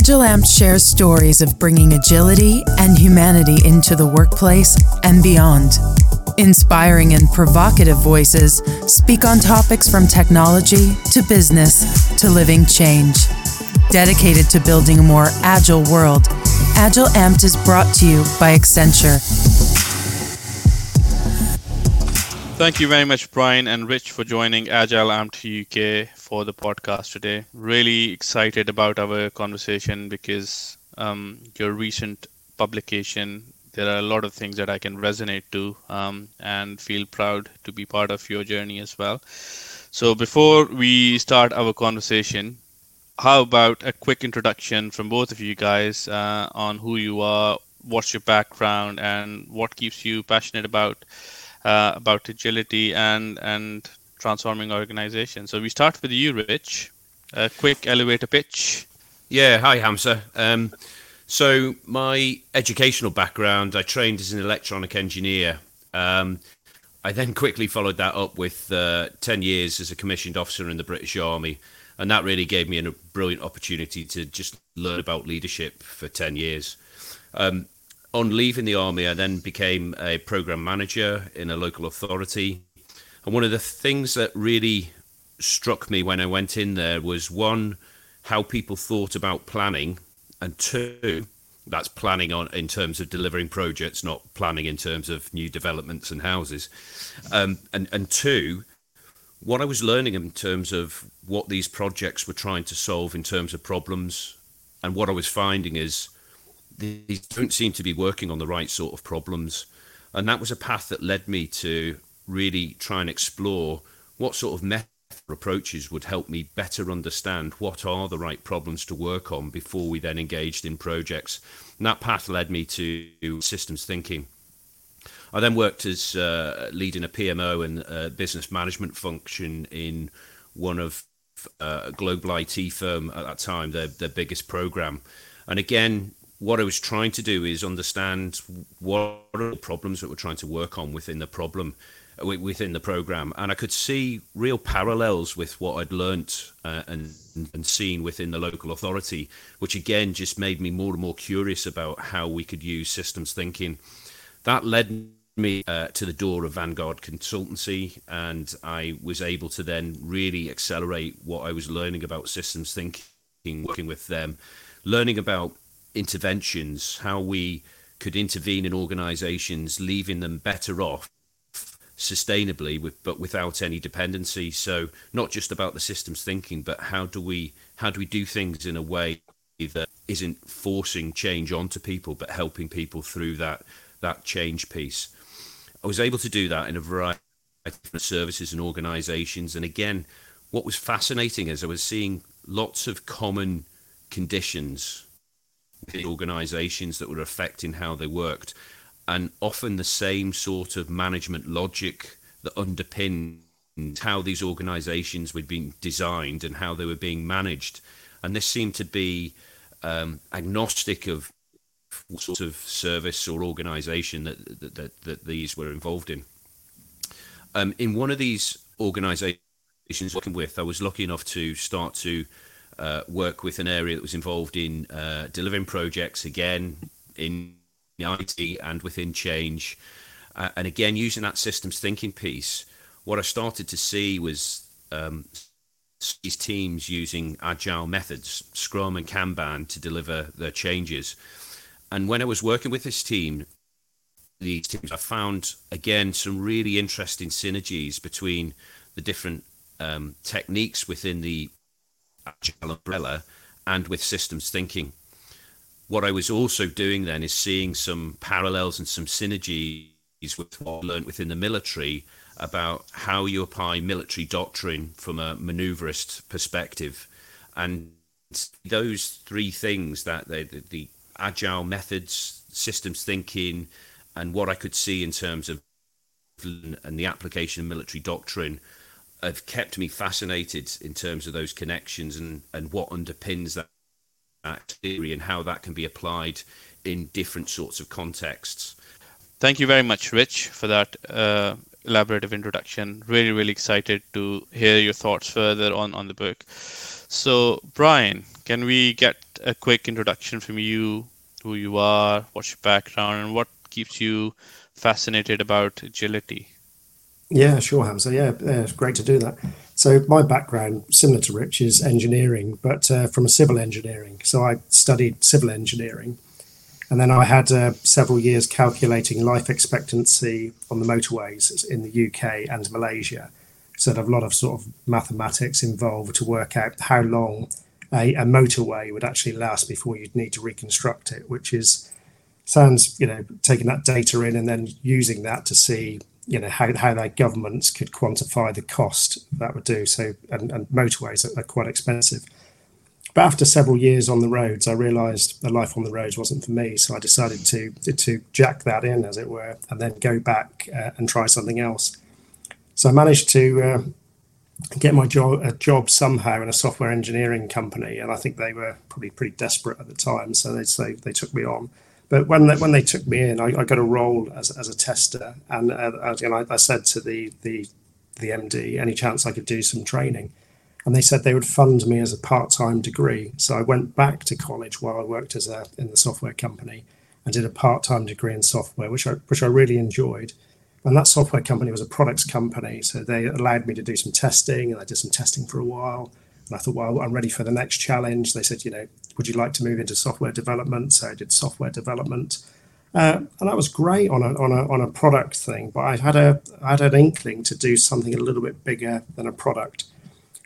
Agile Amped shares stories of bringing agility and humanity into the workplace and beyond. Inspiring and provocative voices speak on topics from technology to business to living change. Dedicated to building a more agile world, Agile Amped is brought to you by Accenture. Thank you very much, Brian and Rich, for joining Agile Amped UK for the podcast today. Really excited about our conversation because um, your recent publication, there are a lot of things that I can resonate to um, and feel proud to be part of your journey as well. So, before we start our conversation, how about a quick introduction from both of you guys uh, on who you are, what's your background, and what keeps you passionate about? Uh, about agility and and transforming organizations. So we start with you, Rich. A quick elevator pitch. Yeah, hi Hamza. Um, so my educational background, I trained as an electronic engineer. Um, I then quickly followed that up with uh, 10 years as a commissioned officer in the British Army. And that really gave me a brilliant opportunity to just learn about leadership for 10 years. Um, on leaving the army, I then became a program manager in a local authority. And one of the things that really struck me when I went in there was one, how people thought about planning, and two, that's planning on in terms of delivering projects, not planning in terms of new developments and houses. Um, and and two, what I was learning in terms of what these projects were trying to solve in terms of problems, and what I was finding is these don't seem to be working on the right sort of problems. And that was a path that led me to really try and explore what sort of method approaches would help me better understand what are the right problems to work on before we then engaged in projects. And that path led me to systems thinking. I then worked as uh, leading a PMO and uh, business management function in one of uh, a global IT firm at that time, their, their biggest program. And again, what I was trying to do is understand what are the problems that we're trying to work on within the problem within the program. And i could see real parallels with what i'd learnt uh, and and seen within the local authority which again just made me more and more curious about how we could use systems thinking. That led me uh, to the door of vanguard consultancy and i was able to then really accelerate what i was learning about systems thinking working with them learning about interventions, how we could intervene in organizations, leaving them better off sustainably with, but without any dependency. So not just about the systems thinking but how do we how do we do things in a way that isn't forcing change onto people but helping people through that that change piece? I was able to do that in a variety of services and organizations. And again what was fascinating is i was seeing lots of common conditions the organizations that were affecting how they worked. And often the same sort of management logic that underpinned how these organizations were being designed and how they were being managed. And this seemed to be um, agnostic of what sort of service or organization that, that, that, that these were involved in. Um, in one of these organizations working with i was lucky enough to start to uh, work with an area that was involved in uh, delivering projects again in IT and within change. Uh, and again, using that systems thinking piece, what I started to see was um, these teams using agile methods, Scrum and Kanban, to deliver their changes. And when I was working with this team, these teams, I found again some really interesting synergies between the different um, techniques within the agile umbrella and with systems thinking. What I was also doing then is seeing some parallels and some synergies with what I learned within the military about how you apply military doctrine from a maneuverist perspective. And those three things that the, the agile methods, systems thinking, and what I could see in terms of and the application of military doctrine have kept me fascinated in terms of those connections and, and what underpins that, that theory and how that can be applied in different sorts of contexts. Thank you very much, Rich, for that uh, elaborative introduction. Really, really excited to hear your thoughts further on, on the book. So, Brian, can we get a quick introduction from you? Who you are, what's your background, and what keeps you fascinated about agility? Yeah, sure, Hamza. Yeah, yeah, it's great to do that. So my background, similar to Rich, is engineering, but uh, from a civil engineering. So I studied civil engineering, and then I had uh, several years calculating life expectancy on the motorways in the UK and Malaysia. So there's a lot of sort of mathematics involved to work out how long a, a motorway would actually last before you'd need to reconstruct it, which is sounds you know taking that data in and then using that to see you know how, how their governments could quantify the cost that would do so and, and motorways are, quite expensive. But after several years on the roads i realized the life on the roads wasn't for me so i decided to to jack that in as it were and then go back uh, and try something else. So i managed to uh, get my job a job somehow in a software engineering company and i think they were probably pretty desperate at the time so they they, they took me on but when they, when they took me in, I, I got a role as, as a tester, and uh, I, I said to the the the MD, any chance I could do some training, and they said they would fund me as a part time degree. So I went back to college while I worked as a in the software company, and did a part time degree in software, which I which I really enjoyed. And that software company was a products company, so they allowed me to do some testing, and I did some testing for a while. And I thought, well, I'm ready for the next challenge. They said, you know, would you like to move into software development? So I did software development. Uh, and that was great on a, on a on a product thing, but I had a I had an inkling to do something a little bit bigger than a product.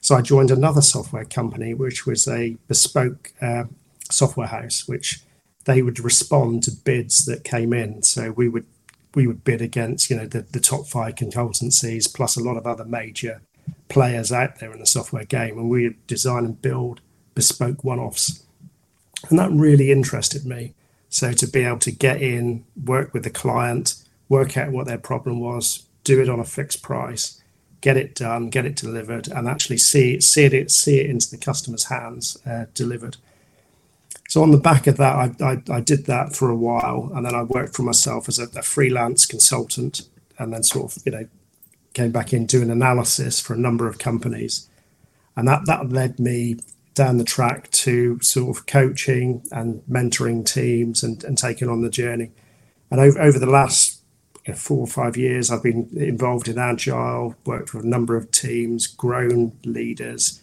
So I joined another software company, which was a bespoke uh, software house, which they would respond to bids that came in. So we would we would bid against you know the, the top five consultancies plus a lot of other major players out there in the software game, and we would design and build bespoke one-offs, and that really interested me. So to be able to get in, work with the client, work out what their problem was, do it on a fixed price, get it done, get it delivered, and actually see see it, see it into the customer's hands uh, delivered. So on the back of that, I, I, I, did that for a while, and then I worked for myself as a, a freelance consultant, and then sort of you know came back in doing analysis for a number of companies. And that, that led me down the track to sort of coaching and mentoring teams and, and taking on the journey. And over, over the last you know, four or five years, I've been involved in Agile, worked with a number of teams, grown leaders,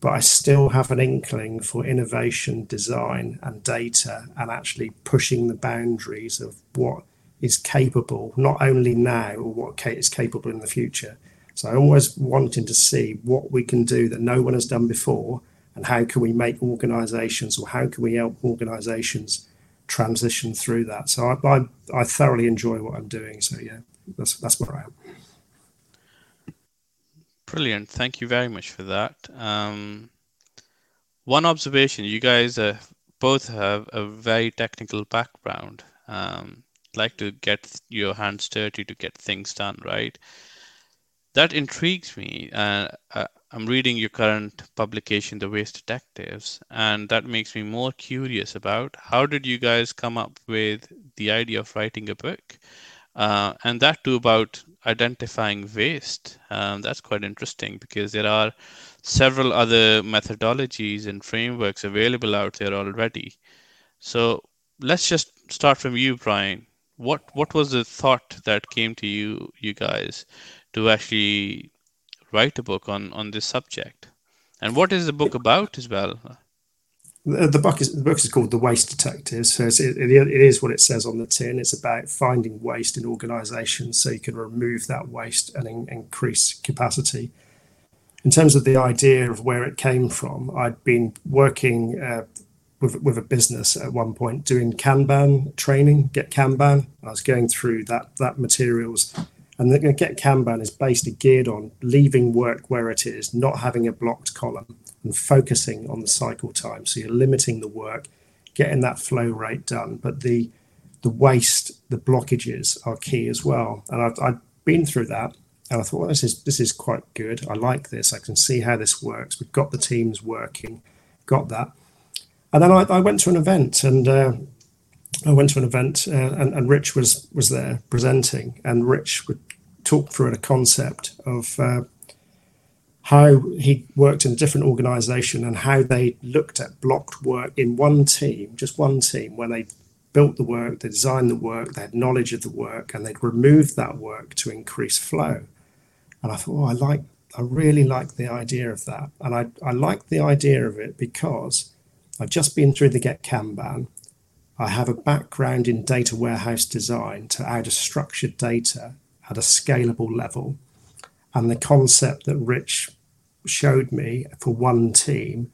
but I still have an inkling for innovation, design, and data, and actually pushing the boundaries of what is capable, not only now, or what is capable in the future. So I'm always wanting to see what we can do that no one has done before, and how can we make organisations, or how can we help organisations transition through that. So I, I, I thoroughly enjoy what I'm doing. So yeah, that's that's where I am. Brilliant. Thank you very much for that. Um, one observation: you guys uh, both have a very technical background. Um, like to get your hands dirty to get things done, right? That intrigues me. Uh, uh, I'm reading your current publication, The Waste Detectives, and that makes me more curious about how did you guys come up with the idea of writing a book, uh, and that too about identifying waste. Um, that's quite interesting because there are several other methodologies and frameworks available out there already. So let's just start from you, Brian what what was the thought that came to you you guys to actually write a book on on this subject. And what is the book about as well? The, book is the book is called the waste detectives so it, it, is what it says on the tin. It's about finding waste in organizations so you can remove that waste and in, increase capacity. In terms of the idea of where it came from i'd been working uh, with, with a business at one point doing Kanban training, Get Kanban. I was going through that that materials, and the Get Kanban is basically geared on leaving work where it is, not having a blocked column, and focusing on the cycle time. So you're limiting the work, getting that flow rate done, but the the waste, the blockages are key as well. And I've, I've been through that, and I thought, well, this is this is quite good. I like this. I can see how this works. We've got the teams working, got that and then I, I went to an event and uh, I went to an event uh, and, and, Rich was was there presenting and Rich would talked through a concept of uh, how he worked in a different organization and how they looked at blocked work in one team, just one team, where they built the work, they designed the work, they had knowledge of the work, and they'd removed that work to increase flow. And I thought, oh, I like, I really like the idea of that. And I, I like the idea of it because I've just been through the Get Kanban. I have a background in data warehouse design to add a structured data at a scalable level. And the concept that Rich showed me for one team,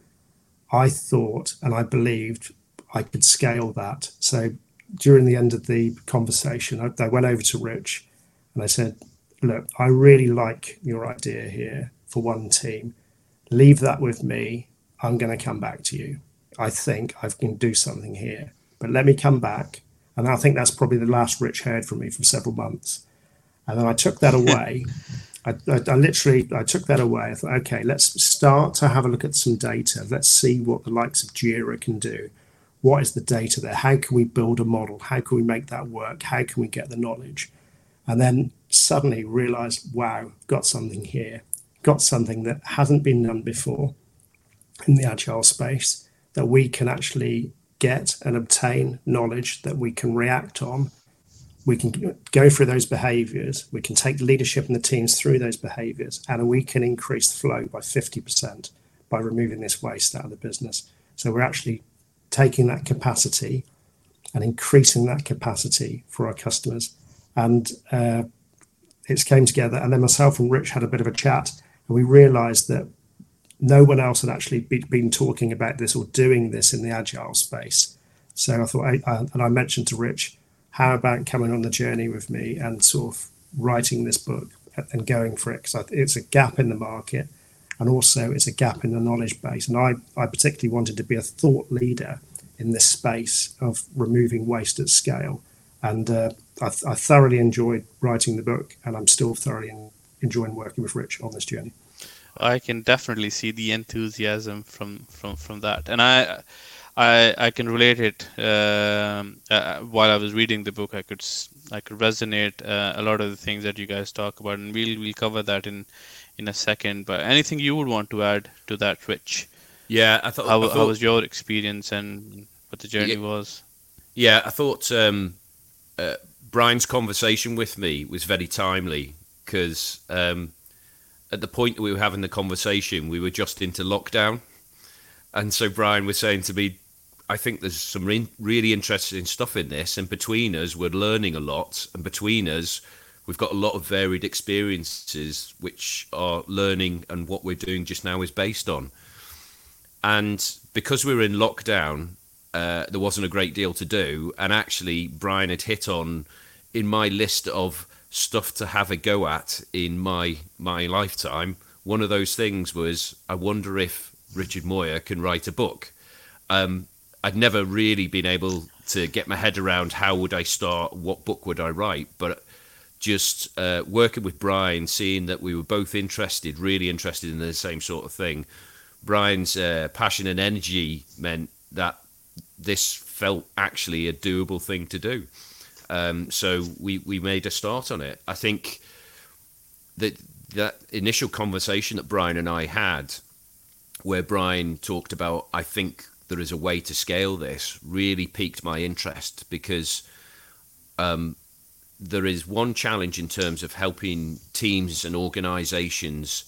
I thought and I believed I could scale that. So during the end of the conversation, I, I went over to Rich and I said, Look, I really like your idea here for one team. Leave that with me. I'm going to come back to you. I think I can do something here, but let me come back. And I think that's probably the last Rich heard from me for several months. And then I took that away. I, I, I, literally I took that away. I thought, okay, let's start to have a look at some data. Let's see what the likes of Jira can do. What is the data there? How can we build a model? How can we make that work? How can we get the knowledge? And then suddenly realize, wow, got something here. Got something that hasn't been done before in the agile space that we can actually get and obtain knowledge that we can react on we can go through those behaviors we can take leadership and the teams through those behaviors and we can increase the flow by 50% by removing this waste out of the business. So we're actually taking that capacity and increasing that capacity for our customers. And uh, it's came together. And then myself and rich had a bit of a chat and we realized that no one else had actually be, been talking about this or doing this in the agile space. So i thought I, I, and i mentioned to rich how about coming on the journey with me and sort of writing this book and going for it? Because it's a gap in the market and also it's a gap in the knowledge base. And I, I particularly wanted to be a thought leader in this space of removing waste at scale. And uh, I, I, thoroughly enjoyed writing the book and i'm still thoroughly enjoying working with rich on this journey. I can definitely see the enthusiasm from from from that. And i I I can relate it. Um, uh, while I was reading the book, I could I could resonate uh, a lot of the things that you guys talk about, and we'll we'll cover that in in a second. But anything you would want to add to that, Rich? Yeah, I thought. How, I thought, how was your experience and what the journey yeah, was? Yeah, I thought um, uh, Brian's conversation with me was very timely because um, at the point that we were having the conversation, we were just into lockdown. And so Brian was saying to me, I think there's some re- really interesting stuff in this, and between us, we're learning a lot, and between us, we've got a lot of varied experiences which our learning and what we're doing just now is based on. And because we were in lockdown, uh, there wasn't a great deal to do, and actually, Brian had hit on in my list of stuff to have a go at in my my lifetime. One of those things was I wonder if Richard Moir can write a book. Um, I'd never really been able to get my head around how would I start, what book would I write, but just uh, working with Brian, seeing that we were both interested, really interested in the same sort of thing. Brian's uh, passion and energy meant that this felt actually a doable thing to do. Um, so we, we made a start on it. I think that that initial conversation that Brian and I had, where Brian talked about, I think there is a way to scale this really piqued my interest because um, there is one challenge in terms of helping teams and organizations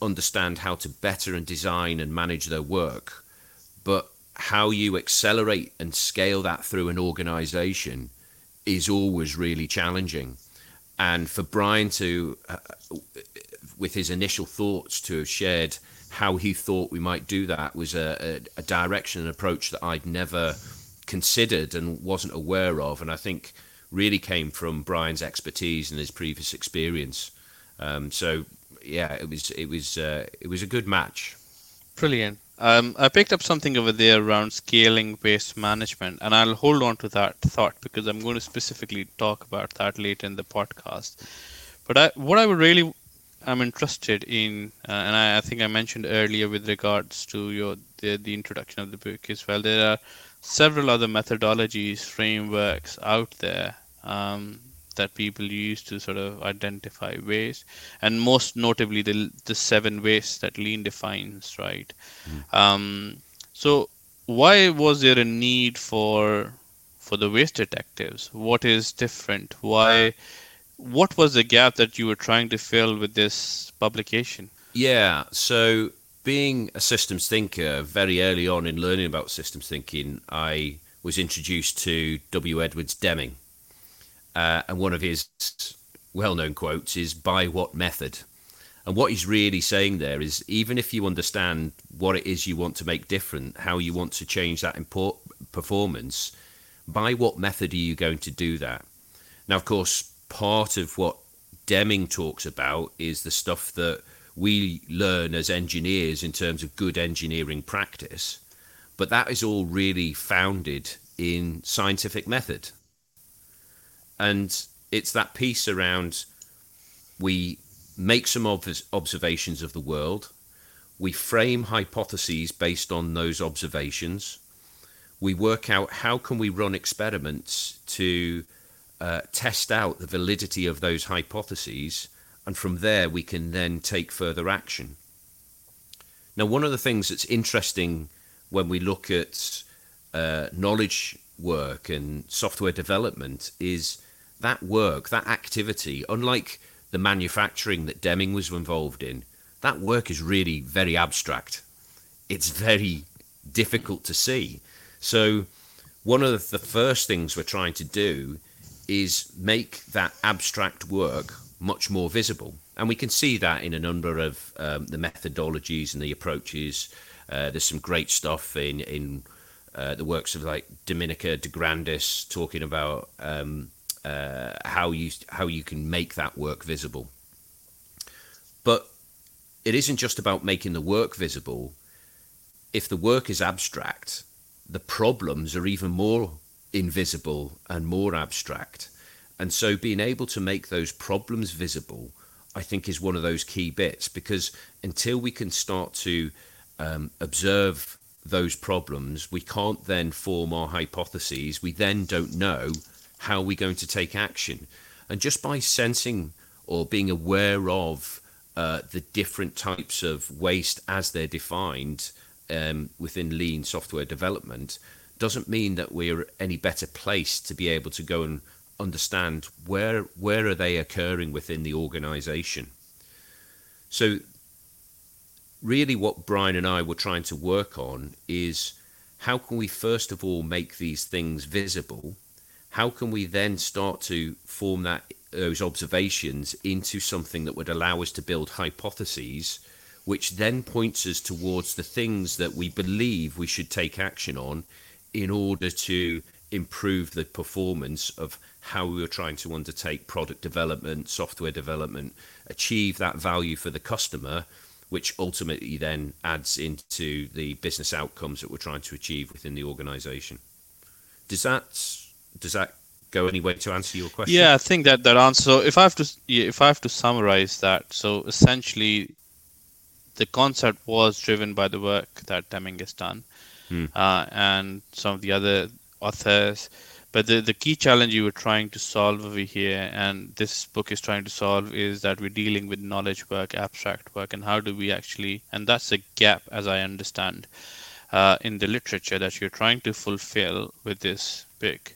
understand how to better and design and manage their work but how you accelerate and scale that through an organization is always really challenging. And for brian to uh, with his initial thoughts to have shared how he thought we might do that was a, a, a direction and approach that I'd never considered and wasn't aware of, and I think really came from Brian's expertise and his previous experience. Um, so yeah, it was it was uh, it was a good match. Brilliant. Um, I picked up something over there around scaling waste management, and I'll hold on to that thought because I'm going to specifically talk about that later in the podcast. But I, what I would really I'm interested in, uh, and I, I, think I mentioned earlier with regards to your the, the introduction of the book as well. There are several other methodologies, frameworks out there um, that people use to sort of identify waste, and most notably the the seven wastes that Lean defines, right? Mm. Um, so why was there a need for for the waste detectives? What is different? Why? What was the gap that you were trying to fill with this publication? Yeah, so being a systems thinker, very early on in learning about systems thinking, I was introduced to W. Edwards Deming. Uh, and one of his well known quotes is, By what method? And what he's really saying there is even if you understand what it is you want to make different, how you want to change that import performance, by what method are you going to do that? Now, of course, part of what Deming talks about is the stuff that we learn as engineers in terms of good engineering practice, but that is all really founded in scientific method. And it's that piece around we make some observations of the world, we frame hypotheses based on those observations, we work out how can we run experiments to uh, test out the validity of those hypotheses and from there we can then take further action. Now, one of the things that's interesting when we look at uh, knowledge work and software development is that work, that activity, unlike the manufacturing that Deming was involved in, that work is really very abstract. It's very difficult to see. So, one of the first things we're trying to do is make that abstract work much more visible. And we can see that in a number of um, the methodologies and the approaches. Uh, there's some great stuff in in uh, the works of like Dominica DeGrandis talking about um, uh, how you how you can make that work visible. But it isn't just about making the work visible. If the work is abstract, the problems are even more invisible and more abstract. And so being able to make those problems visible, I think, is one of those key bits because until we can start to um, observe those problems, we can't then form our hypotheses. We then don't know how we're going to take action. And just by sensing or being aware of uh, the different types of waste as they're defined um, within lean software development doesn't mean that we're any better placed to be able to go and understand where where are they occurring within the organization. So really what brian and i were trying to work on is how can we first of all make these things visible? How can we then start to form that those observations into something that would allow us to build hypotheses which then points us towards the things that we believe we should take action on in order to improve the performance of how we were trying to undertake product development, software development, achieve that value for the customer, which ultimately then adds into the business outcomes that we're trying to achieve within the organization. Does that does that go any way to answer your question? Yeah, I think that that answer. So if I have to if I have to summarize that, so essentially, the concept was driven by the work that Deming has done, hmm. uh, and some of the other authors but the, the key challenge you were trying to solve over here, and this book is trying to solve, is that we're dealing with knowledge work, abstract work, and how do we actually, and that's a gap, as I understand, uh, in the literature that you're trying to fulfill with this book.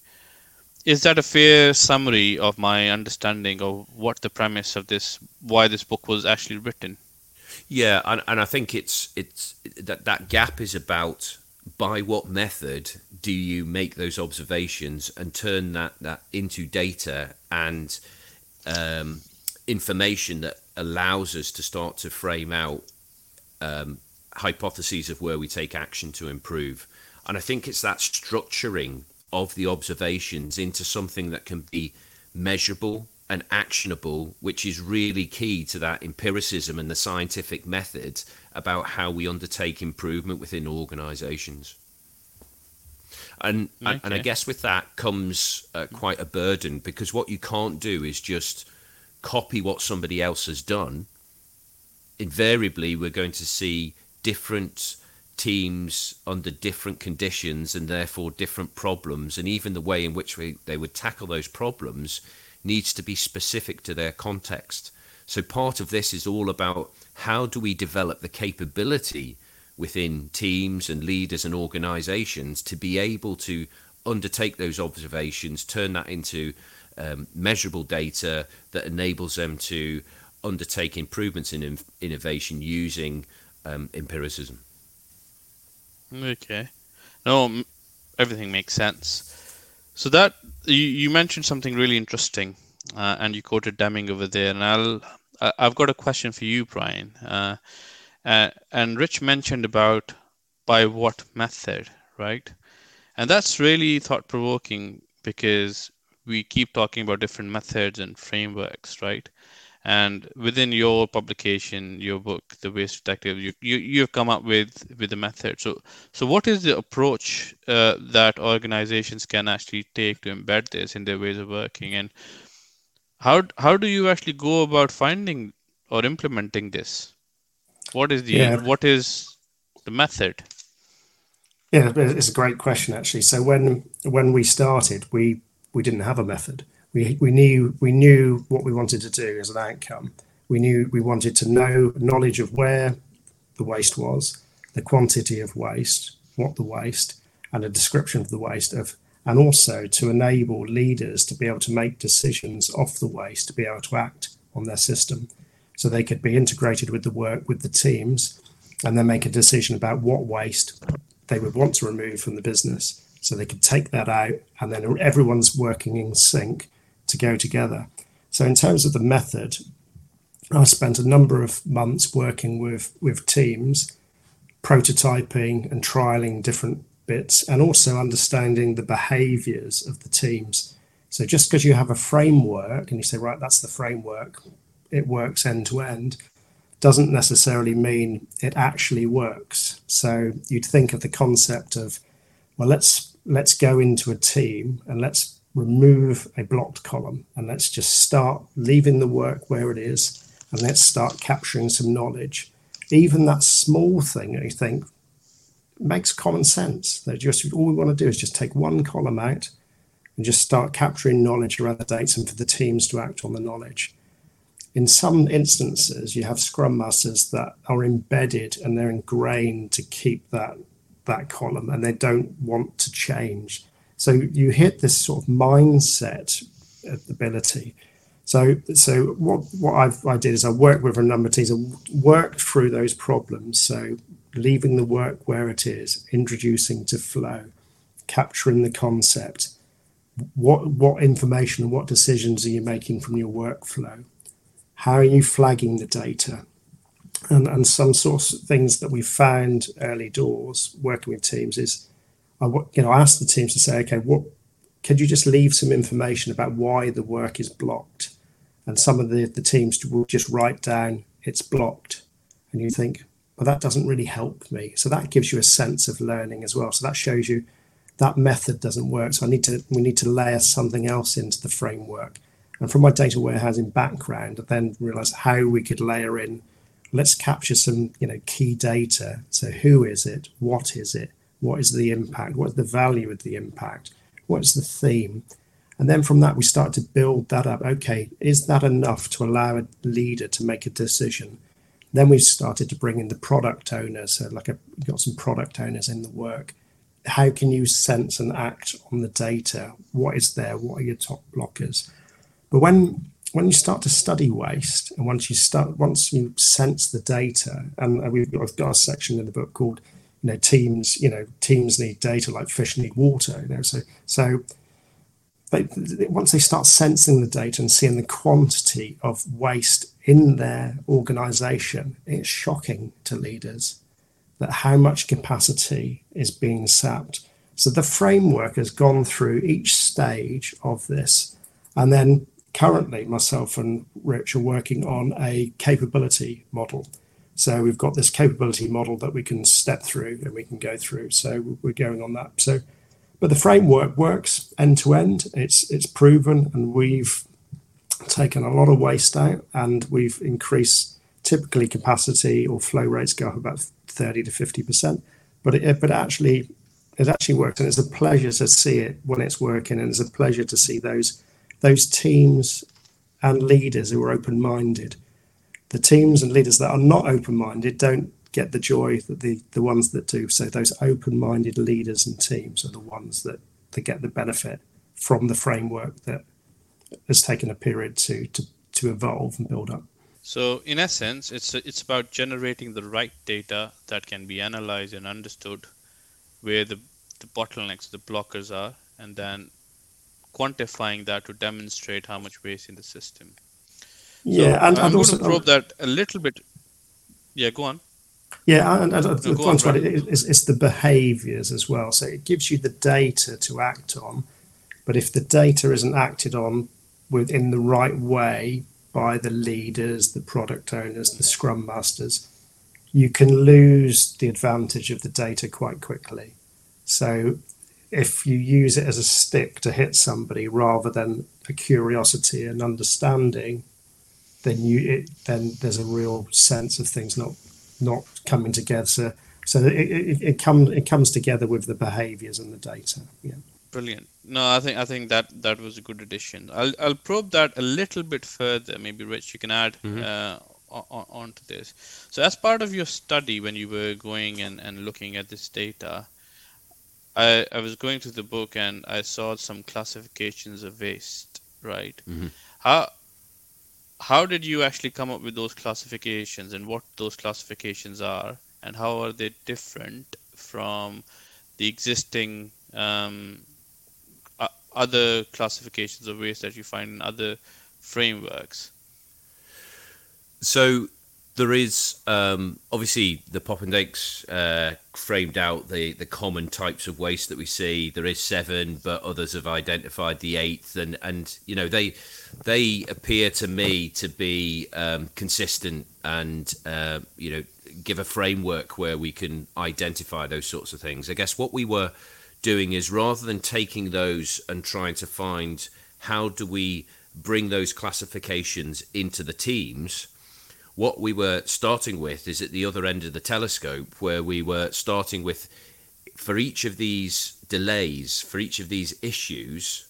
Is that a fair summary of my understanding of what the premise of this, why this book was actually written? Yeah, and, and I think it's it's that that gap is about by what method do you make those observations and turn that, that into data and um, information that allows us to start to frame out um, hypotheses of where we take action to improve. And I think it's that structuring of the observations into something that can be measurable and actionable, which is really key to that empiricism and the scientific method about how we undertake improvement within organizations. And, okay. and I guess with that comes uh, quite a burden because what you can't do is just copy what somebody else has done. Invariably, we're going to see different teams under different conditions and therefore different problems, and even the way in which we, they would tackle those problems needs to be specific to their context. So part of this is all about how do we develop the capability within teams and leaders and organizations to be able to undertake those observations, turn that into um, measurable data that enables them to undertake improvements in innovation using um, empiricism. Okay. No, everything makes sense. So that you, you mentioned something really interesting, uh, and you quoted Deming over there, and I'll I've got a question for you, Brian. Uh, uh, and Rich mentioned about by what method, right? And that's really thought provoking because we keep talking about different methods and frameworks, right? And within your publication, your book, The Waste Detective, you, you you've come up with with a method. So so what is the approach uh, that organizations can actually take to embed this in their ways of working, and how how do you actually go about finding or implementing this? What is the yeah. what is the method? Yeah, it's a great question actually. So when when we started, we we didn't have a method. We we knew we knew what we wanted to do as an outcome. We knew we wanted to know knowledge of where the waste was, the quantity of waste, what the waste, and a description of the waste of and also to enable leaders to be able to make decisions off the waste, to be able to act on their system. So they could be integrated with the work with the teams and then make a decision about what waste they would want to remove from the business. So they could take that out and then everyone's working in sync to go together. So in terms of the method, I spent a number of months working with, with teams, prototyping and trialing different bits, and also understanding the behaviors of the teams. So just because you have a framework and you say, right, that's the framework, it works end to end, doesn't necessarily mean it actually works. So you'd think of the concept of, well, let's let's go into a team and let's remove a blocked column and let's just start leaving the work where it is and let's start capturing some knowledge. Even that small thing, I think, makes common sense. That just all we want to do is just take one column out and just start capturing knowledge around the dates and for the teams to act on the knowledge in some instances, you have scrum masters that are embedded and they're ingrained to keep that that column, and they don't want to change. So you hit this sort of mindset ability. So, so what what I've, I did is I worked with a number of teams and worked through those problems. So leaving the work where it is, introducing to flow, capturing the concept. What what information and what decisions are you making from your workflow? How are you flagging the data? And, and some sorts of things that we found early doors working with teams is, I, you know, asked the teams to say, okay, what could you just leave some information about why the work is blocked? And some of the, the teams will just write down it's blocked. And you think, well, that doesn't really help me. So that gives you a sense of learning as well. So that shows you that method doesn't work. So I need to we need to layer something else into the framework. And from my data warehousing background, I then realized how we could layer in, let's capture some, you know, key data. So who is it? What is it? What is the impact? What's the value of the impact? What's the theme? And then from that, we start to build that up. Okay, is that enough to allow a leader to make a decision? Then we started to bring in the product owners. So, like, a, got some product owners in the work. How can you sense and act on the data? What is there? What are your top blockers? But when when you start to study waste, and once you start, once you sense the data, and we've got, got a section in the book called, you know, teams, you know, teams need data like fish need water. You know, so so they, once they start sensing the data and seeing the quantity of waste in their organization, it's shocking to leaders that how much capacity is being sapped. So the framework has gone through each stage of this. And then currently myself and Rich are working on a capability model. So we've got this capability model that we can step through and we can go through. So we're going on that. So, but the framework works end to end. It's it's proven, and we've taken a lot of waste out, and we've increased typically capacity or flow rates go up about thirty to fifty percent. But it but actually it actually works, and it's a pleasure to see it when it's working, and it's a pleasure to see those those teams and leaders who are open minded. The teams and leaders that are not open minded don't get the joy that the, the ones that do. So those open minded leaders and teams are the ones that, that get the benefit from the framework that has taken a period to, to, to evolve and build up. So, in essence, it's it's about generating the right data that can be analyzed and understood, where the the bottlenecks, the blockers are, and then quantifying that to demonstrate how much waste in the system. Yeah, so and, I'm and going to um, probe that a little bit. Yeah, go on. Yeah, and, and No, the point on, about Brad. it is, is the behaviours as well. So it gives you the data to act on, but if the data isn't acted on within the right way by the leaders, the product owners, the scrum masters, you can lose the advantage of the data quite quickly. So if you use it as a stick to hit somebody rather than a curiosity and understanding, then you it, then there's a real sense of things not not coming together. So, so it, it, it comes it comes together with the behaviours and the data. Yeah. Brilliant. No, I think I think that that was a good addition. I'll I'll probe that a little bit further. Maybe Rich, you can add uh, on, onto this. So, as part of your study, when you were going and, and looking at this data, I I was going through the book and I saw some classifications of waste. Right. How how did you actually come up with those classifications and what those classifications are? And how are they different from the existing um, o- other classifications of waste that you find in other frameworks? So there is um, obviously the Poppendiecks uh, framed out the, the common types of waste that we see. There is seven, but others have identified the eighth, and and you know they they appear to me to be um, consistent and uh, you know give a framework where we can identify those sorts of things. I guess what we were doing is rather than taking those and trying to find how do we bring those classifications into the teams what we were starting with is at the other end of the telescope where we were starting with for each of these delays for each of these issues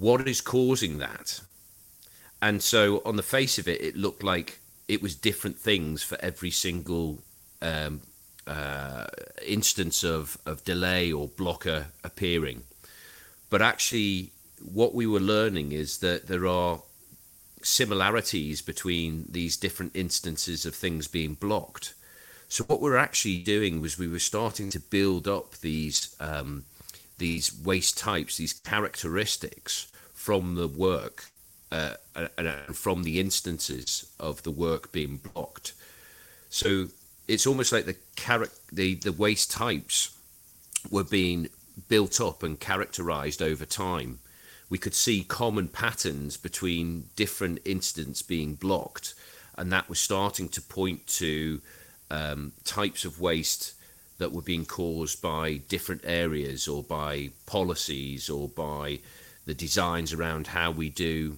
what is causing that? And so on the face of it it looked like it was different things for every single um, uh, instance of, of delay or blocker appearing. But actually what we were learning is that there are similarities between these different instances of things being blocked. So what we were actually doing was we were starting to build up these um, these waste types, these characteristics from the work uh, and, from the instances of the work being blocked. So it's almost like the charac- the the waste types were being built up and characterized over time we could see common patterns between different incidents being blocked, and that was starting to point to um, types of waste that were being caused by different areas or by policies or by the designs around how we do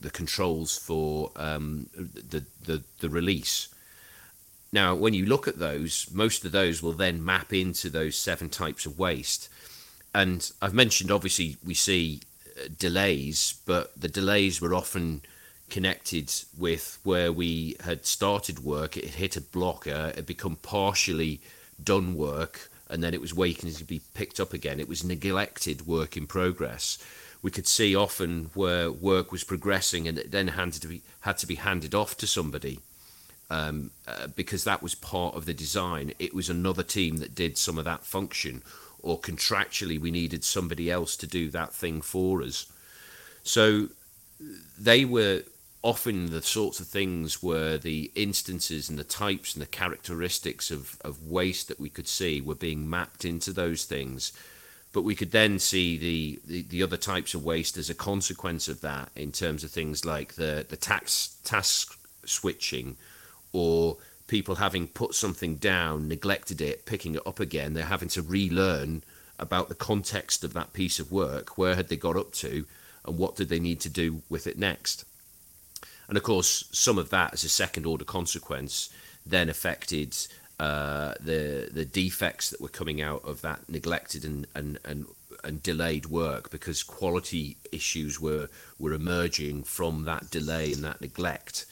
the controls for um, the, the the release. Now, when you look at those, most of those will then map into those seven types of waste. And I've mentioned, obviously, we see delays, but the delays were often connected with where we had started work. It hit a blocker, it become partially done work, and then it was waiting to be picked up again. It was neglected work in progress. We could see often where work was progressing and it then handed to be, had to be handed off to somebody um, uh, because that was part of the design. It was another team that did some of that function, or contractually we needed somebody else to do that thing for us. So they were often the sorts of things where the instances and the types and the characteristics of, of waste that we could see were being mapped into those things. But we could then see the, the, the other types of waste as a consequence of that in terms of things like the, the tax task switching or people having put something down, neglected it, picking it up again. They're having to relearn about the context of that piece of work. Where had they got up to, and what did they need to do with it next? And of course, some of that as a second order consequence then affected uh, the the defects that were coming out of that neglected and and and, and delayed work because quality issues were were emerging from that delay and that neglect,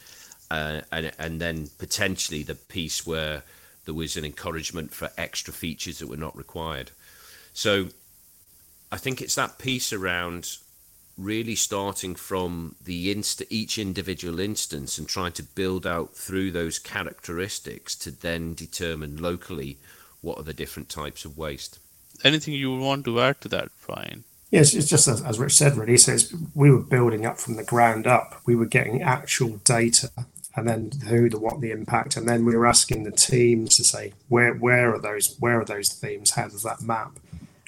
uh, and and then potentially the piece where there was an encouragement for extra features that were not required. So I think it's that piece around really starting from the inst- each individual instance and trying to build out through those characteristics to then determine locally what are the different types of waste. Anything you want to add to that, Brian? Yes, it's just as, as Rich said, really. So we were building up from the ground up. We were getting actual data, and then who, the what, the impact, and then we were asking the teams to say where where are those where are those themes? How does that map?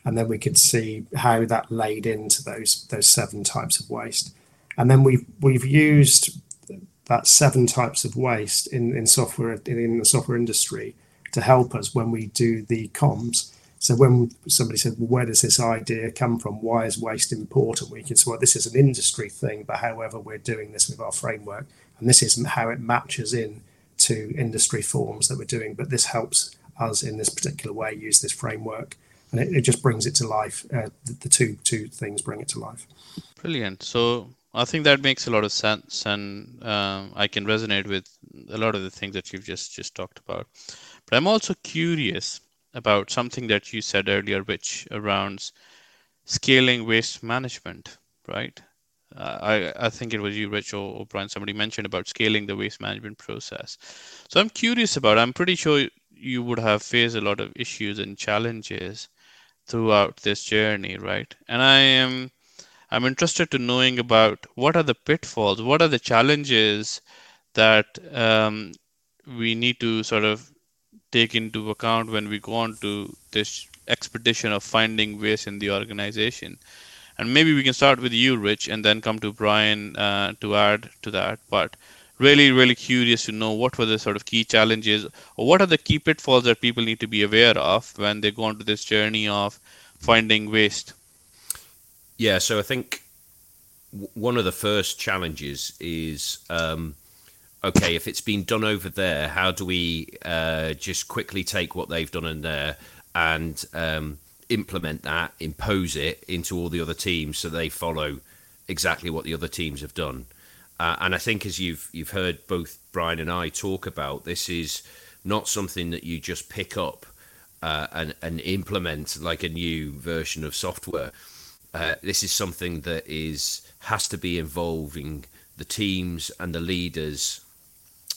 and then we could see how that laid into those those seven types of waste. And then we've we've used that seven types of waste in, in software in the software industry to help us when we do the comms. So when somebody said, well, where does this idea come from? Why is waste important? We can say, well, this is an industry thing, but however, we're doing this with our framework, and this isn't how it matches in to industry forms that we're doing, but this helps us in this particular way use this framework and it, it just brings it to life. Uh, the, the, two two things bring it to life. Brilliant. So I think that makes a lot of sense, and um, I can resonate with a lot of the things that you've just just talked about. But I'm also curious about something that you said earlier, which around scaling waste management, right? I, I think it was you, Rich, or, or Brian, somebody mentioned about scaling the waste management process. So I'm curious about, I'm pretty sure you would have faced a lot of issues and challenges throughout this journey, right? And I am I'm interested to knowing about what are the pitfalls, what are the challenges that um, we need to sort of take into account when we go on to this expedition of finding waste in the organization. And maybe we can start with you, Rich, and then come to Brian uh, to add to that. But really, really curious to know what were the sort of key challenges or what are the key pitfalls that people need to be aware of when they go on to this journey of finding waste. Yeah, so I think one of the first challenges is um, okay, if it's been done over there, how do we uh, just quickly take what they've done in there and um, implement that, impose it into all the other teams so they follow exactly what the other teams have done? Uh, and I think as you've you've heard both Brian and I talk about, this is not something that you just pick up uh, and and implement like a new version of software. Uh, this is something that is has to be involving the teams and the leaders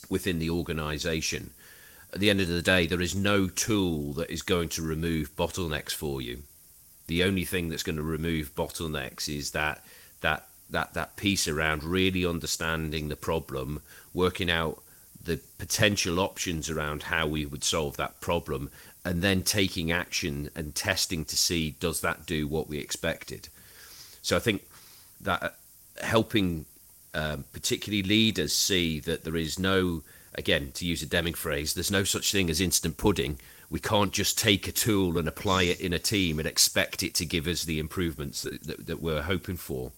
within the organization. At the end of the day, there is no tool that is going to remove bottlenecks for you. The only thing that's going to remove bottlenecks is that that that that piece around really understanding the problem, working out the potential options around how we would solve that problem, and then taking action and testing to see does that do what we expected. So I think that helping um, particularly leaders see that there is no, again, to use a Deming phrase, there's no such thing as instant pudding. We can't just take a tool and apply it in a team and expect it to give us the improvements that, that, that we're hoping for.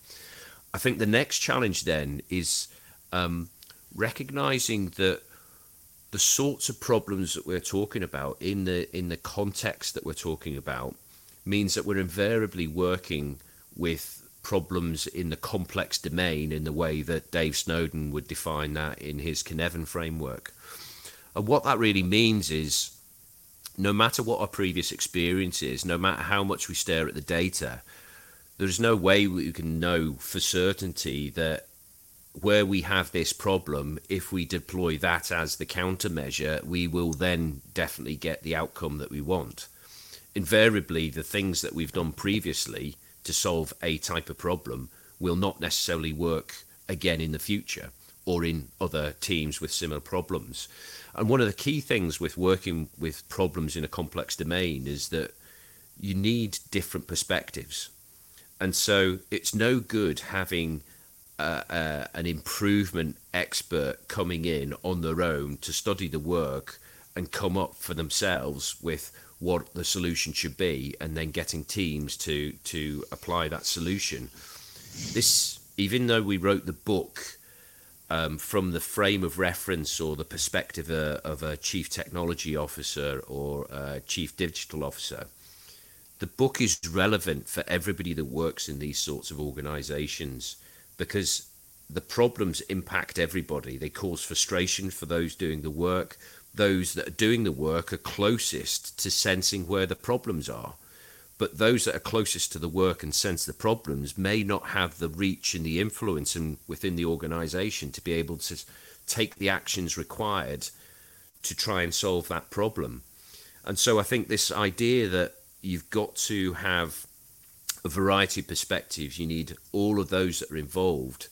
I think the next challenge then is um, recognizing that the sorts of problems that we're talking about in the in the context that we're talking about means that we're invariably working with problems in the complex domain in the way that Dave Snowden would define that in his Cynefin framework. And what that really means is no matter what our previous experience is, no matter how much we stare at the data, there's no way we can know for certainty that where we have this problem, if we deploy that as the countermeasure, we will then definitely get the outcome that we want. Invariably, the things that we've done previously to solve a type of problem will not necessarily work again in the future or in other teams with similar problems. And one of the key things with working with problems in a complex domain is that you need different perspectives and so it's no good having uh, uh, an improvement expert coming in on their own to study the work and come up for themselves with what the solution should be and then getting teams to to apply that solution this even though we wrote the book um, from the frame of reference or the perspective uh, of a chief technology officer or a chief digital officer, the book is relevant for everybody that works in these sorts of organizations because the problems impact everybody. They cause frustration for those doing the work. Those that are doing the work are closest to sensing where the problems are. But those that are closest to the work and sense the problems may not have the reach and the influence in, within the organization to be able to take the actions required to try and solve that problem. And so I think this idea that you've got to have a variety of perspectives, you need all of those that are involved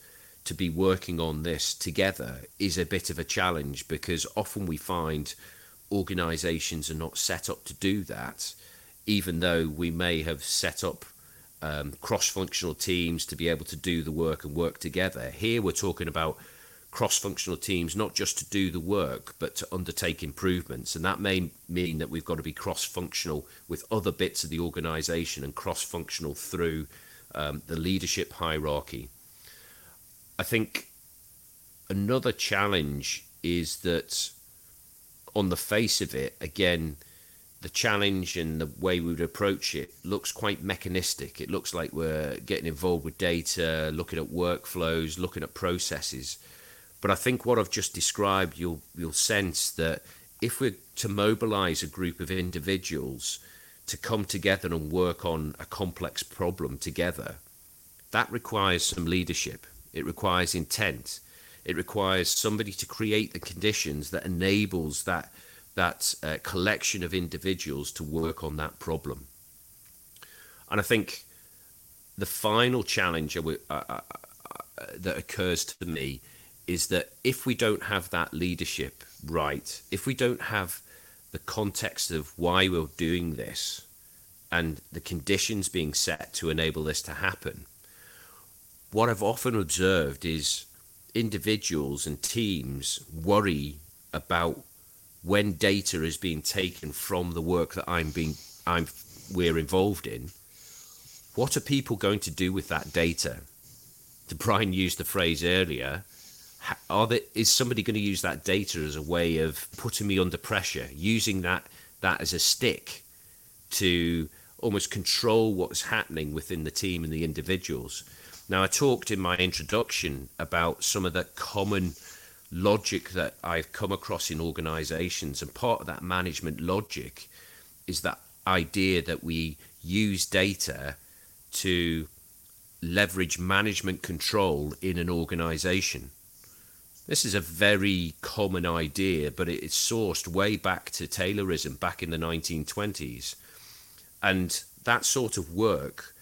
to be working on this together is a bit of a challenge because often we find organizations are not set up to do that, even though we may have set up um, cross functional teams to be able to do the work and work together. Here we're talking about cross functional teams, not just to do the work, but to undertake improvements. And that may mean that we've got to be cross functional with other bits of the organization and cross functional through um, the leadership hierarchy. I think another challenge is that on the face of it, again, the challenge and the way we would approach it looks quite mechanistic. It looks like we're getting involved with data, looking at workflows, looking at processes. But I think what I've just described, you'll you'll sense that if we're to mobilize a group of individuals to come together and work on a complex problem together, that requires some leadership. It requires intent. It requires somebody to create the conditions that enables that that uh, collection of individuals to work on that problem. And I think the final challenge uh, uh, uh, that occurs to me is that if we don't have that leadership right, if we don't have the context of why we're doing this and the conditions being set to enable this to happen, what I've often observed is individuals and teams worry about when data is being taken from the work that I'm being I'm we're involved in. What are people going to do with that data? Brian used the phrase earlier. Are there, is somebody going to use that data as a way of putting me under pressure, using that that as a stick to almost control what's happening within the team and the individuals? Now, I talked in my introduction about some of the common logic that I've come across in organizations, and part of that management logic is that idea that we use data to leverage management control in an organization. This is a very common idea, but it's sourced way back to Taylorism back in the 1920s. And that sort of work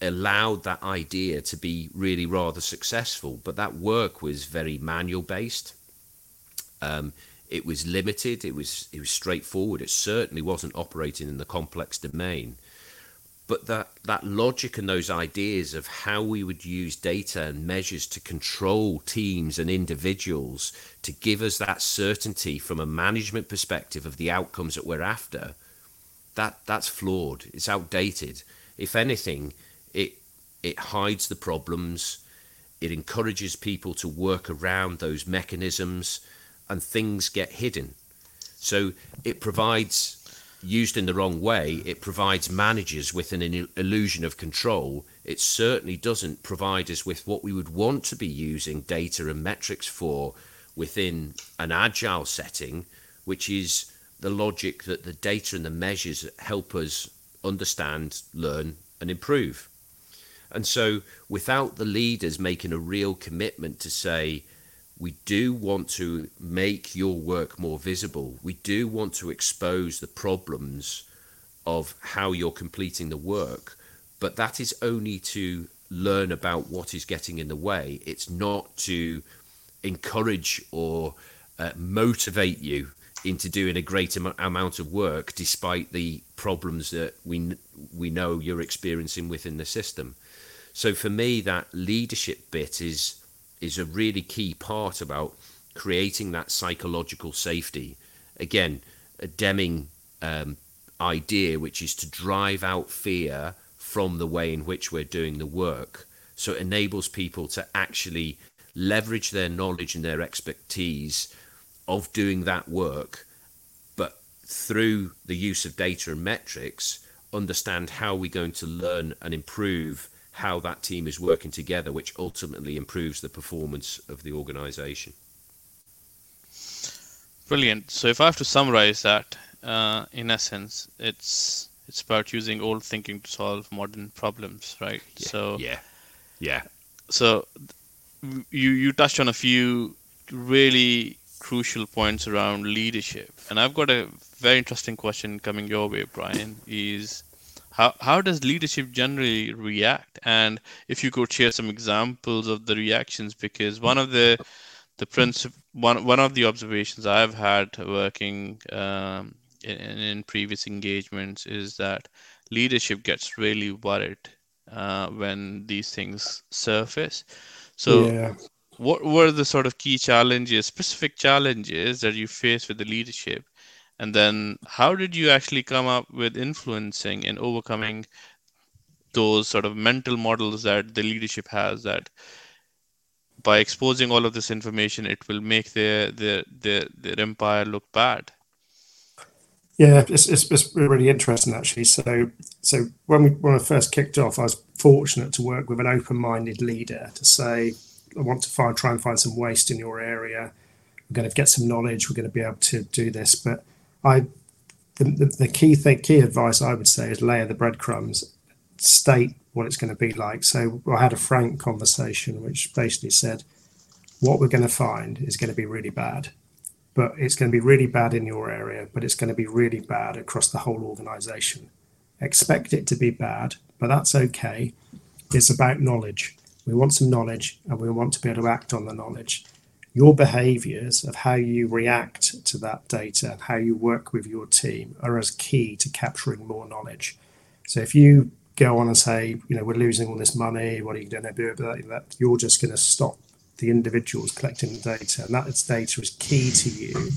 allowed that idea to be really rather successful. But that work was very manual based. Um, it was limited. It was it was straightforward. It certainly wasn't operating in the complex domain. But that that logic and those ideas of how we would use data and measures to control teams and individuals to give us that certainty from a management perspective of the outcomes that we're after, that that's flawed. It's outdated. If anything, it hides the problems. It encourages people to work around those mechanisms, and things get hidden. So it provides, used in the wrong way, it provides managers with an illusion of control. It certainly doesn't provide us with what we would want to be using data and metrics for within an agile setting, which is the logic that the data and the measures help us understand, learn, and improve. And so, without the leaders making a real commitment to say, we do want to make your work more visible, we do want to expose the problems of how you're completing the work, but that is only to learn about what is getting in the way. It's not to encourage or uh, motivate you into doing a great am- amount of work despite the problems that we we know you're experiencing within the system. So for me, that leadership bit is is a really key part about creating that psychological safety. Again, a Deming um, idea, which is to drive out fear from the way in which we're doing the work. So it enables people to actually leverage their knowledge and their expertise of doing that work, but through the use of data and metrics, understand how we're going to learn and improve how that team is working together, which ultimately improves the performance of the organization. Brilliant. So if I have to summarize that, uh, in essence, it's it's about using old thinking to solve modern problems, right? Yeah, so yeah, yeah. So you you touched on a few really crucial points around leadership, and I've got a very interesting question coming your way, Brian. Is how how does leadership generally react? And if you could share some examples of the reactions, because one of the the princip- one one of the observations I've had working um, in, in previous engagements is that leadership gets really worried uh, when these things surface. So, yeah. what were the sort of key challenges, specific challenges that you faced with the leadership? And then, how did you actually come up with influencing and overcoming those sort of mental models that the leadership has that by exposing all of this information, it will make their their their, their empire look bad. Yeah, it's, it's, it's really interesting actually. So so when we when I first kicked off, I was fortunate to work with an open-minded leader to say, I want to find try and find some waste in your area. We're going to get some knowledge. We're going to be able to do this. But I, the, the, the key thing, key advice I would say is layer the breadcrumbs, state what it's going to be like. So I had a frank conversation, which basically said, what we're going to find is going to be really bad but it's going to be really bad in your area, but it's going to be really bad across the whole organization. Expect it to be bad, but that's okay. It's about knowledge. We want some knowledge and we want to be able to act on the knowledge. Your behaviors of how you react to that data and how you work with your team are as key to capturing more knowledge. So if you go on and say, you know, we're losing all this money, what are you going to do about that? You're just going to stop the individuals collecting the data, and that data is key to you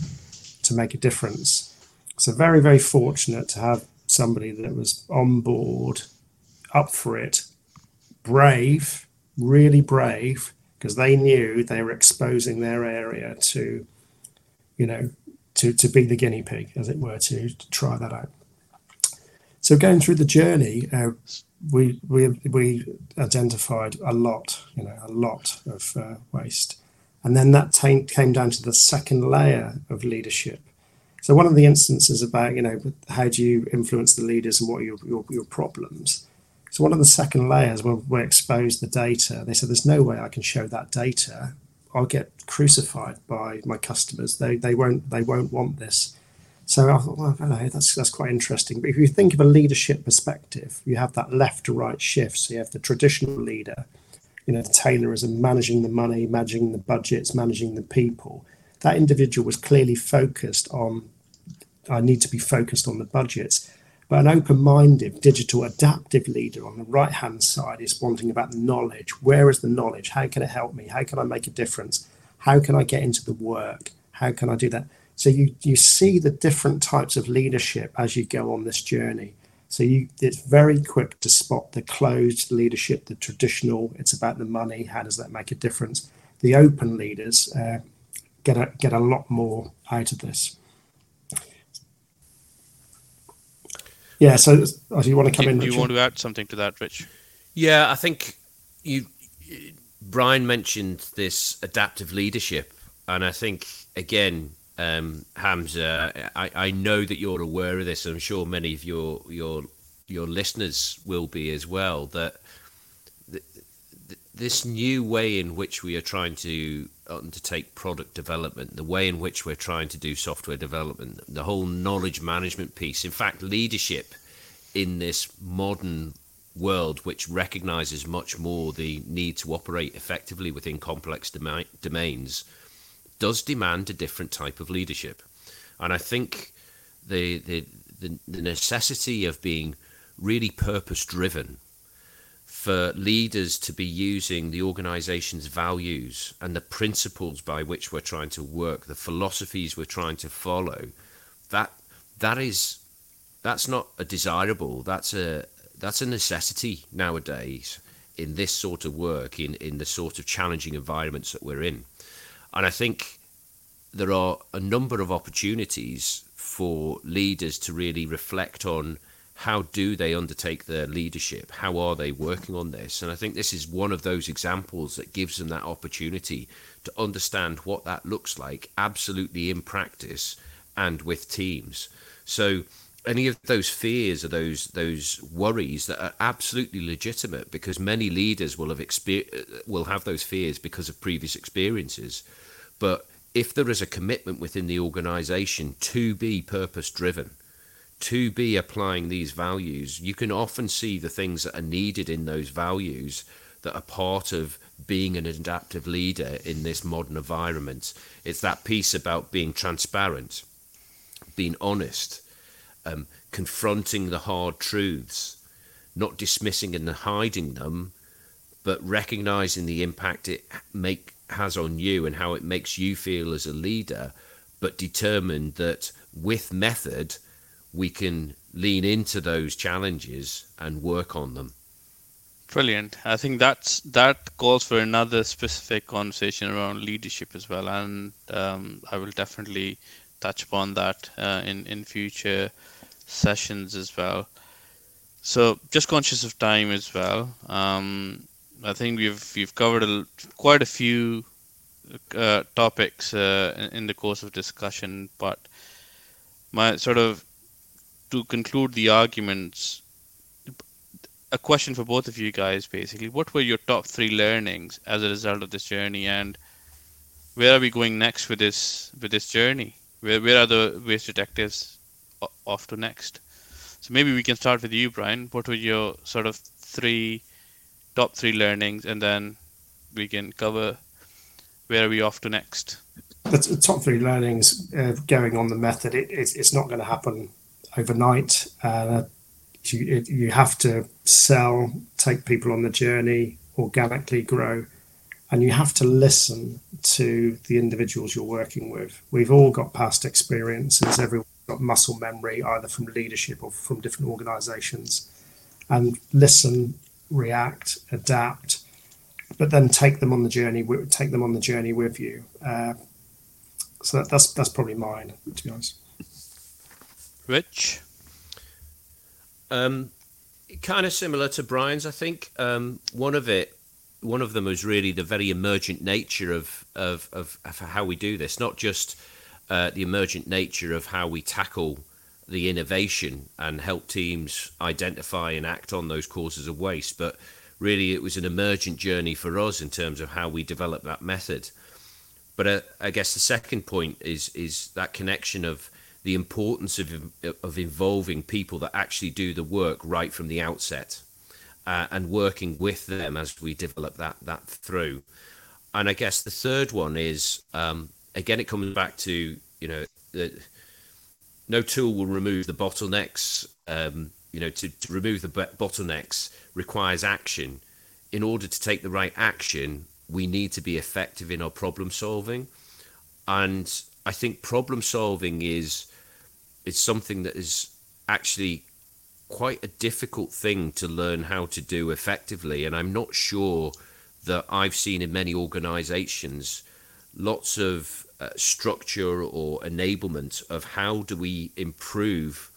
to make a difference. So very, very fortunate to have somebody that was on board, up for it, brave, really brave, because they knew they were exposing their area to, you know, to, to be the guinea pig, as it were, to, to try that out. So going through the journey, uh, we we we identified a lot, you know, a lot of uh, waste, and then that came down to the second layer of leadership. So one of the instances about you know how do you influence the leaders and what are your your, your problems. So one of the second layers when we expose the data, they said there's no way I can show that data. I'll get crucified by my customers. They they won't they won't want this. So I thought, well, know, that's that's quite interesting. But if you think of a leadership perspective, you have that left to right shift. So you have the traditional leader, you know, the Taylorism, managing the money, managing the budgets, managing the people. That individual was clearly focused on. I need to be focused on the budgets. But an open-minded, digital, adaptive leader on the right-hand side is wanting about knowledge. Where is the knowledge? How can it help me? How can I make a difference? How can I get into the work? How can I do that? So you you see the different types of leadership as you go on this journey. So you it's very quick to spot the closed leadership, the traditional. It's about the money. How does that make a difference? The open leaders uh, get a get a lot more out of this. Yeah. So, oh, do you want to come do, in? Do you want to add something to that, Rich? Yeah, I think you. Brian mentioned this adaptive leadership, and I think again um, Hamza, I, I know that you're aware of this. I'm sure many of your your your listeners will be as well. That th- th- this new way in which we are trying to Um, undertake product development, the way in which we're trying to do software development, the whole knowledge management piece, in fact, leadership in this modern world, which recognizes much more the need to operate effectively within complex domains does demand a different type of leadership. And I think the, the, the, the necessity of being really purpose driven for leaders to be using the organization's values and the principles by which we're trying to work, the philosophies we're trying to follow, that that is that's not a desirable, that's a that's a necessity nowadays in this sort of work, in, in the sort of challenging environments that we're in. And I think there are a number of opportunities for leaders to really reflect on how do they undertake their leadership? How are they working on this? And i think this is one of those examples that gives them that opportunity to understand what that looks like absolutely in practice and with teams. So any of those fears or those those worries that are absolutely legitimate because many leaders will have exper- will have those fears because of previous experiences. But if there is a commitment within the organization to be purpose driven to be applying these values, you can often see the things that are needed in those values that are part of being an adaptive leader in this modern environment. It's that piece about being transparent, being honest, um, confronting the hard truths, not dismissing and hiding them, but recognizing the impact it make has on you and how it makes you feel as a leader, but determined that with method we can lean into those challenges and work on them. Brilliant. I think that's that calls for another specific conversation around leadership as well, and um, I will definitely touch upon that uh, in in future sessions as well. So, just conscious of time as well. Um, I think we've we've covered a, quite a few uh, topics uh, in, in the course of discussion, but my sort of to conclude the arguments, a question for both of you guys basically. What were your top three learnings as a result of this journey, and where are we going next with this with this journey? Where where are the waste detectives off to next? So maybe we can start with you, Brian. What were your sort of three top three learnings, and then we can cover where are we off to next. The top three learnings uh, going on the method. It, it's, it's not going to happen overnight. Uh, you, you have to sell, take people on the journey, organically grow, and you have to listen to the individuals you're working with. We've all got past experiences, everyone's got muscle memory, either from leadership or from different organizations, and listen, react, adapt, but then take them on the journey. Take them on the journey with you. Uh, so that, that's that's probably mine, to be honest. Rich? Um, kind of similar to Brian's, I think. Um, one of it, one of them was really the very emergent nature of of, of, of how we do this, not just uh, the emergent nature of how we tackle the innovation and help teams identify and act on those causes of waste, but really it was an emergent journey for us in terms of how we develop that method. But uh, I guess the second point is is that connection of the importance of of involving people that actually do the work right from the outset, uh, and working with them as we develop that that through. And I guess the third one is um, again it comes back to you know the, no tool will remove the bottlenecks. Um, you know to, to remove the bottlenecks requires action. In order to take the right action, we need to be effective in our problem solving, and I think problem solving is is something that is actually quite a difficult thing to learn how to do effectively. And I'm not sure that I've seen in many organizations lots of uh, structure or enablement of how do we improve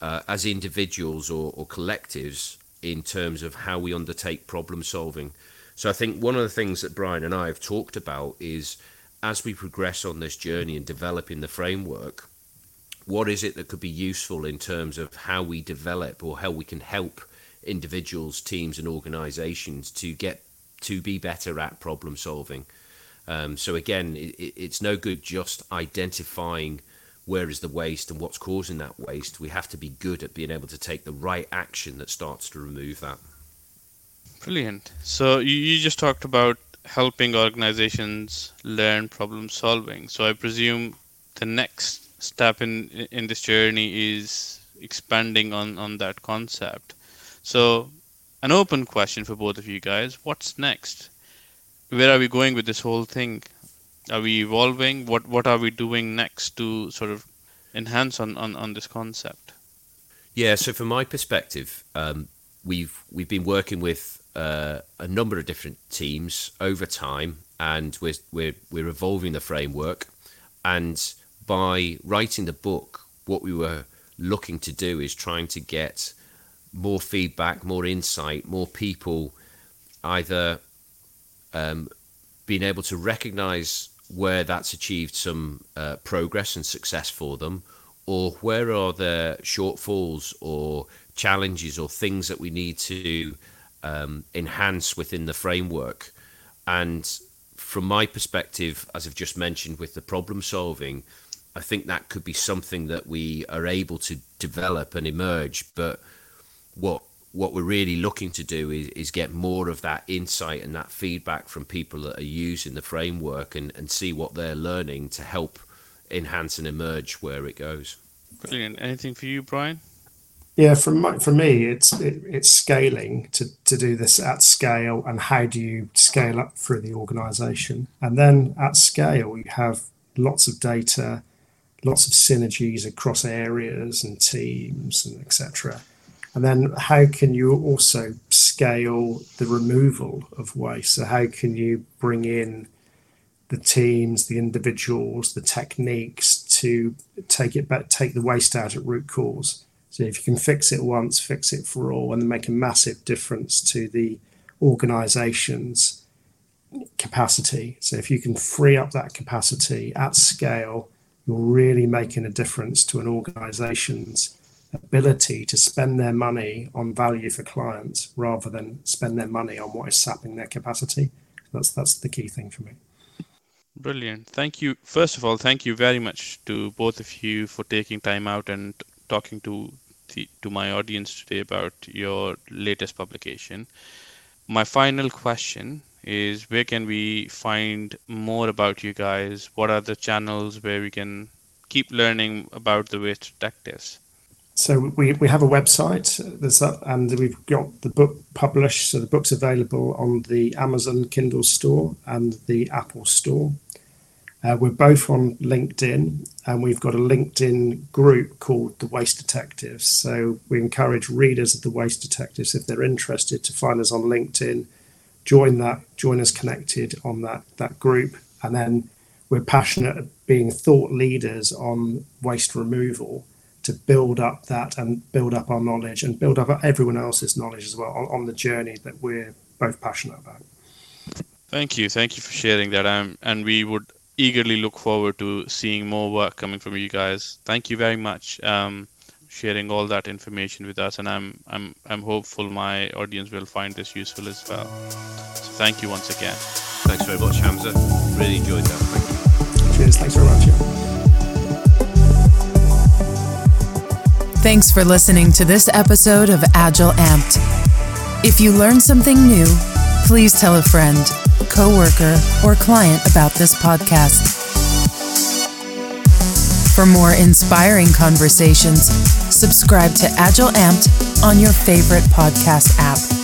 uh, as individuals or, or collectives in terms of how we undertake problem solving. So I think one of the things that Brian and I have talked about is as we progress on this journey and developing the framework, what is it that could be useful in terms of how we develop or how we can help individuals, teams, and organizations to get to be better at problem solving. Um, so again, it, it's no good just identifying where is the waste and what's causing that waste. We have to be good at being able to take the right action that starts to remove that. Brilliant. So you, you just talked about helping organizations learn problem solving. So I presume the next step in in this journey is expanding on on that concept. So, an open question for both of you guys: What's next? Where are we going with this whole thing? Are we evolving? What what are we doing next to sort of enhance on on, on this concept? Yeah. So, from my perspective, um, we've we've been working with uh, a number of different teams over time, and we're we're we're evolving the framework. And by writing the book, what we were looking to do is trying to get more feedback, more insight, more people either um, being able to recognize where that's achieved some uh, progress and success for them, or where are there shortfalls or challenges or things that we need to um, enhance within the framework. And from my perspective, as I've just mentioned with the problem solving, I think that could be something that we are able to develop and emerge. But what what we're really looking to do is, is get more of that insight and that feedback from people that are using the framework and, and see what they're learning to help enhance and emerge where it goes. Brilliant. Anything for you, Brian? Yeah, from my, for me, it's it, it's scaling to to do this at scale, and how do you scale up through the organisation, and then at scale you have lots of data, lots of synergies across areas and teams and etc. And then how can you also scale the removal of waste? So how can you bring in the teams, the individuals, the techniques to take it back, take the waste out at root cause? So if you can fix it once, fix it for all, and make a massive difference to the organization's capacity. So if you can free up that capacity at scale, you're really making a difference to an organization's ability to spend their money on value for clients rather than spend their money on what is sapping their capacity. That's that's the key thing for me. Brilliant. Thank you. First of all, thank you very much to both of you for taking time out and talking to the, to my audience today about your latest publication. My final question is where can we find more about you guys? What are the channels where we can keep learning about the waste detectives? So we, we have a website, there's that, and we've got the book published. So the book's available on the Amazon Kindle store and the Apple store. Uh, we're both on LinkedIn, and we've got a LinkedIn group called the Waste Detectives. So we encourage readers of the Waste Detectives, if they're interested, to find us on LinkedIn, join that, join us connected on that that group, and then we're passionate at being thought leaders on waste removal to build up that and build up our knowledge and build up everyone else's knowledge as well on, on the journey that we're both passionate about. Thank you, thank you for sharing that. Um, and we would eagerly look forward to seeing more work coming from you guys. Thank you very much um, sharing all that information with us, and I'm I'm I'm hopeful my audience will find this useful as well. So thank you once again. Thanks very much, Hamza. Really enjoyed that. Thank you. Cheers. Thanks very much. Yeah. Thanks for listening to this episode of Agile Amped. If you learned something new, please tell a friend coworker, or client about this podcast. For more inspiring conversations, subscribe to Agile Amped on your favorite podcast app.